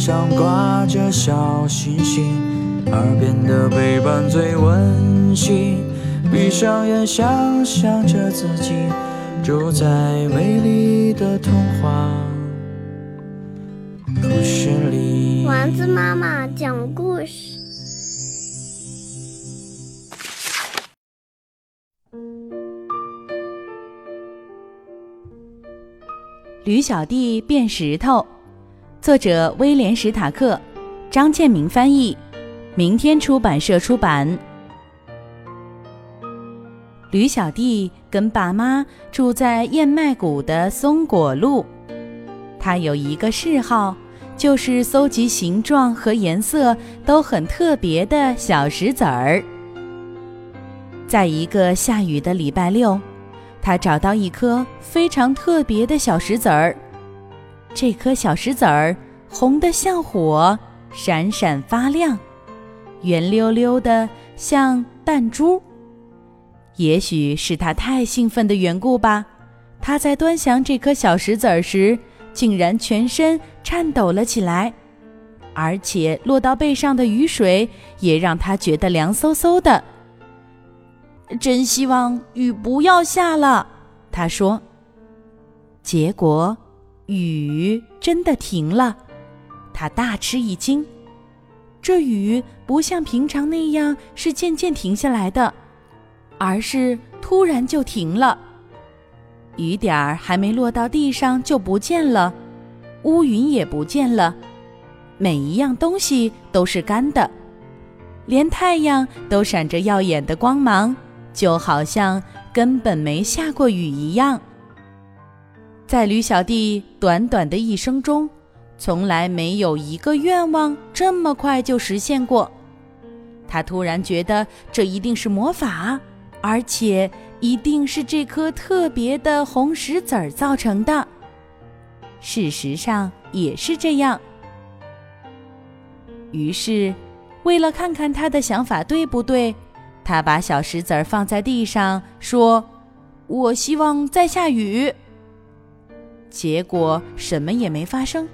上挂着小星星，耳边的陪伴最温馨。闭上眼，想象着自己住在美丽的童话故事里。丸子妈妈讲故事。驴小弟变石头，作者威廉·史塔克，张建明翻译，明天出版社出版。驴小弟跟爸妈住在燕麦谷的松果路，他有一个嗜好，就是搜集形状和颜色都很特别的小石子儿。在一个下雨的礼拜六。他找到一颗非常特别的小石子儿，这颗小石子儿红得像火，闪闪发亮，圆溜溜的像弹珠。也许是他太兴奋的缘故吧，他在端详这颗小石子儿时，竟然全身颤抖了起来，而且落到背上的雨水也让他觉得凉飕飕的。真希望雨不要下了，他说。结果，雨真的停了，他大吃一惊。这雨不像平常那样是渐渐停下来的，而是突然就停了。雨点儿还没落到地上就不见了，乌云也不见了，每一样东西都是干的，连太阳都闪着耀眼的光芒。就好像根本没下过雨一样。在驴小弟短短的一生中，从来没有一个愿望这么快就实现过。他突然觉得这一定是魔法，而且一定是这颗特别的红石子儿造成的。事实上也是这样。于是，为了看看他的想法对不对。他把小石子儿放在地上，说：“我希望在下雨。”结果什么也没发生。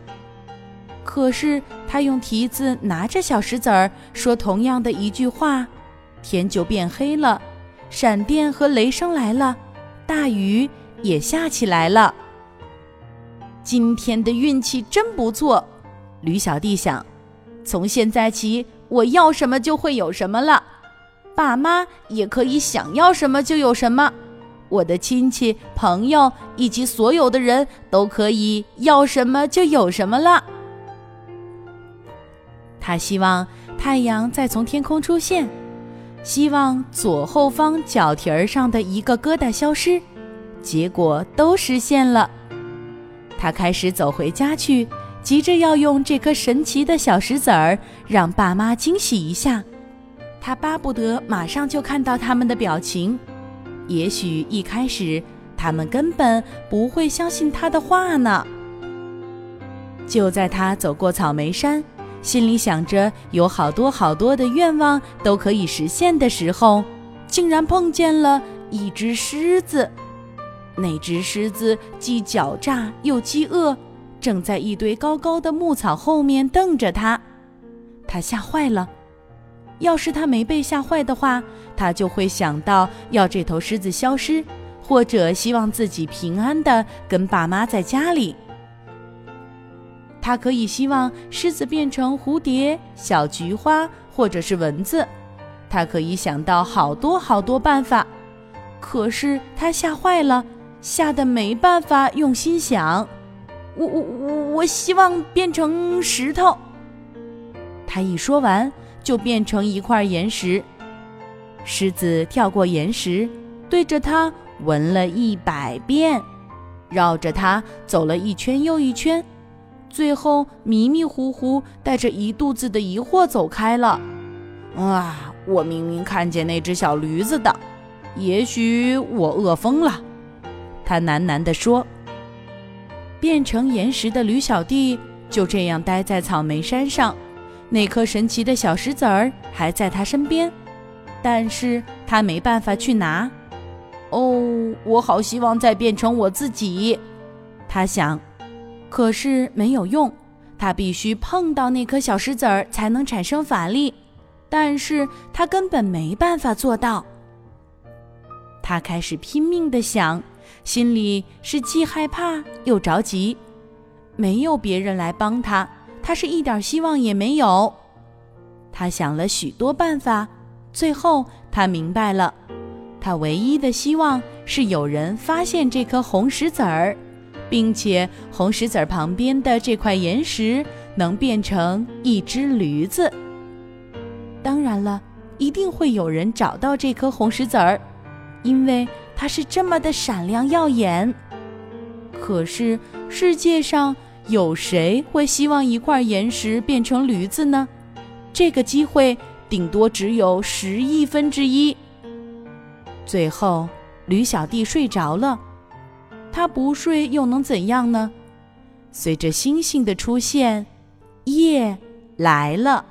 可是他用蹄子拿着小石子儿，说同样的一句话，天就变黑了，闪电和雷声来了，大雨也下起来了。今天的运气真不错，驴小弟想。从现在起，我要什么就会有什么了。爸妈也可以想要什么就有什么，我的亲戚朋友以及所有的人都可以要什么就有什么了。他希望太阳再从天空出现，希望左后方脚蹄儿上的一个疙瘩消失，结果都实现了。他开始走回家去，急着要用这颗神奇的小石子儿让爸妈惊喜一下。他巴不得马上就看到他们的表情，也许一开始他们根本不会相信他的话呢。就在他走过草莓山，心里想着有好多好多的愿望都可以实现的时候，竟然碰见了一只狮子。那只狮子既狡诈又饥饿，正在一堆高高的牧草后面瞪着他。他吓坏了。要是他没被吓坏的话，他就会想到要这头狮子消失，或者希望自己平安的跟爸妈在家里。他可以希望狮子变成蝴蝶、小菊花，或者是蚊子。他可以想到好多好多办法，可是他吓坏了，吓得没办法用心想。我我我我希望变成石头。他一说完。就变成一块岩石。狮子跳过岩石，对着它闻了一百遍，绕着它走了一圈又一圈，最后迷迷糊糊带着一肚子的疑惑走开了。啊，我明明看见那只小驴子的，也许我饿疯了。他喃喃地说。变成岩石的驴小弟就这样待在草莓山上。那颗神奇的小石子儿还在他身边，但是他没办法去拿。哦，我好希望再变成我自己，他想。可是没有用，他必须碰到那颗小石子儿才能产生法力，但是他根本没办法做到。他开始拼命地想，心里是既害怕又着急。没有别人来帮他，他是一点希望也没有。他想了许多办法，最后他明白了，他唯一的希望是有人发现这颗红石子儿。并且红石子儿旁边的这块岩石能变成一只驴子。当然了，一定会有人找到这颗红石子儿，因为它是这么的闪亮耀眼。可是世界上有谁会希望一块岩石变成驴子呢？这个机会顶多只有十亿分之一。最后，驴小弟睡着了。他不睡又能怎样呢？随着星星的出现，夜来了。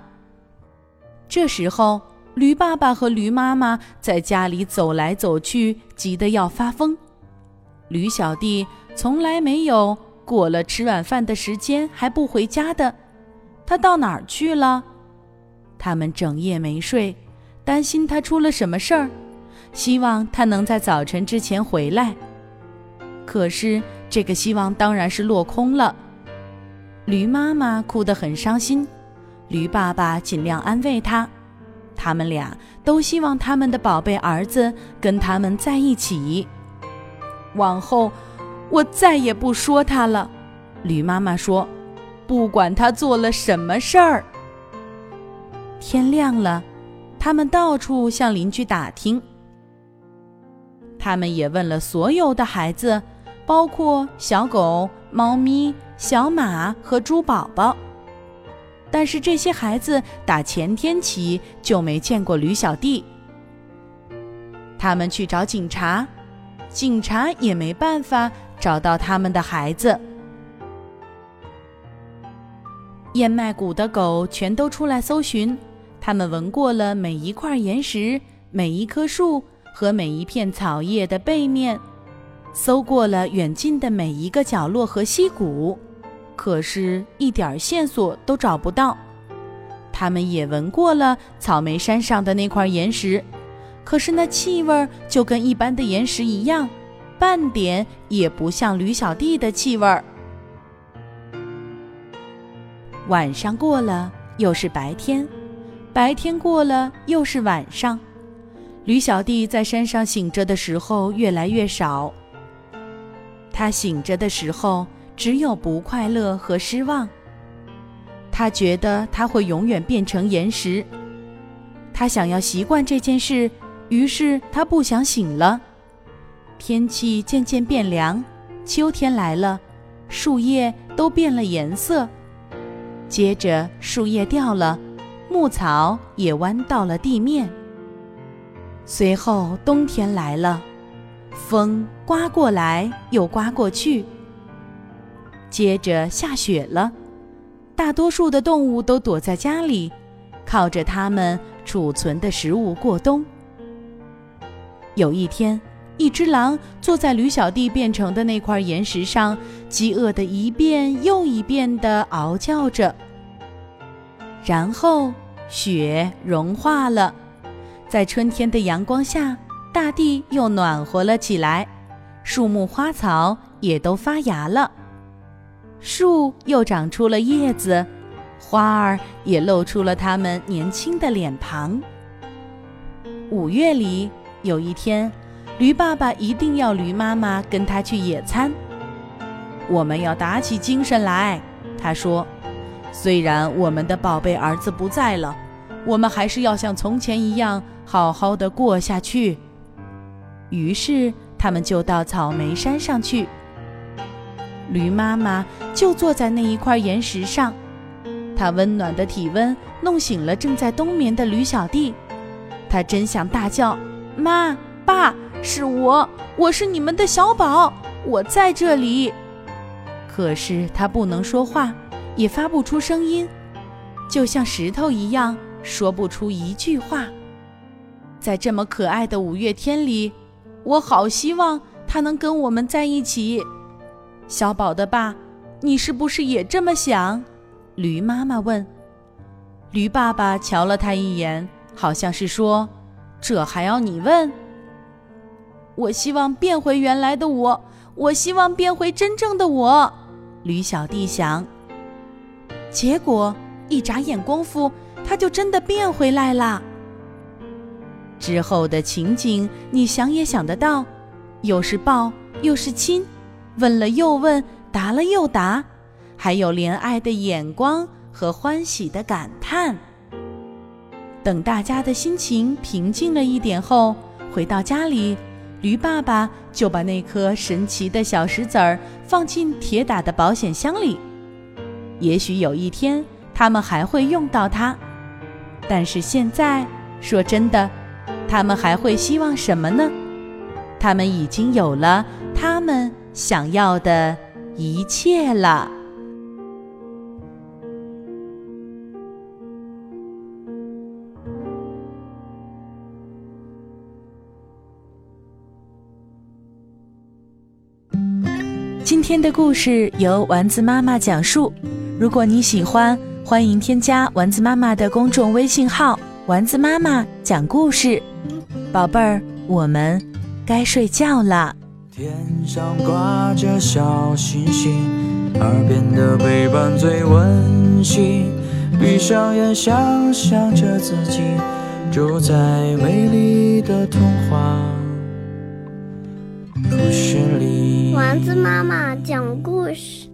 这时候，驴爸爸和驴妈妈在家里走来走去，急得要发疯。驴小弟从来没有过了吃晚饭的时间还不回家的，他到哪儿去了？他们整夜没睡，担心他出了什么事儿，希望他能在早晨之前回来。可是，这个希望当然是落空了。驴妈妈哭得很伤心，驴爸爸尽量安慰他。他们俩都希望他们的宝贝儿子跟他们在一起。往后，我再也不说他了。驴妈妈说：“不管他做了什么事儿。”天亮了，他们到处向邻居打听。他们也问了所有的孩子。包括小狗、猫咪、小马和猪宝宝，但是这些孩子打前天起就没见过驴小弟。他们去找警察，警察也没办法找到他们的孩子。燕麦谷的狗全都出来搜寻，他们闻过了每一块岩石、每一棵树和每一片草叶的背面。搜过了远近的每一个角落和溪谷，可是一点线索都找不到。他们也闻过了草莓山上的那块岩石，可是那气味就跟一般的岩石一样，半点也不像驴小弟的气味儿。晚上过了又是白天，白天过了又是晚上，驴小弟在山上醒着的时候越来越少。他醒着的时候，只有不快乐和失望。他觉得他会永远变成岩石。他想要习惯这件事，于是他不想醒了。天气渐渐变凉，秋天来了，树叶都变了颜色。接着树叶掉了，牧草也弯到了地面。随后冬天来了。风刮过来又刮过去，接着下雪了。大多数的动物都躲在家里，靠着它们储存的食物过冬。有一天，一只狼坐在驴小弟变成的那块岩石上，饥饿的一遍又一遍地嗷叫着。然后，雪融化了，在春天的阳光下。大地又暖和了起来，树木花草也都发芽了，树又长出了叶子，花儿也露出了它们年轻的脸庞。五月里有一天，驴爸爸一定要驴妈妈跟他去野餐。我们要打起精神来，他说。虽然我们的宝贝儿子不在了，我们还是要像从前一样好好的过下去。于是，他们就到草莓山上去。驴妈妈就坐在那一块岩石上，它温暖的体温弄醒了正在冬眠的驴小弟。他真想大叫：“妈，爸，是我，我是你们的小宝，我在这里。”可是他不能说话，也发不出声音，就像石头一样，说不出一句话。在这么可爱的五月天里。我好希望他能跟我们在一起，小宝的爸，你是不是也这么想？驴妈妈问。驴爸爸瞧了他一眼，好像是说：“这还要你问？”我希望变回原来的我，我希望变回真正的我。驴小弟想。结果一眨眼功夫，他就真的变回来了。之后的情景，你想也想得到，又是抱又是亲，问了又问，答了又答，还有怜爱的眼光。和欢喜的感叹。等大家的心情平静了一点后，回到家里，驴爸爸就把那颗神奇的小石子儿放进铁打的保险箱里。也许有一天他们还会用到它，但是现在，说真的，他们还会希望什么呢？他们已经有了他们想要的一切了。天的故事由丸子妈妈讲述。如果你喜欢，欢迎添加丸子妈妈的公众微信号“丸子妈妈讲故事”。宝贝儿，我们该睡觉了。天上挂着小星星，耳边的陪伴最温馨。闭上眼，想象着自己住在美丽的童话。丸子妈妈讲故事。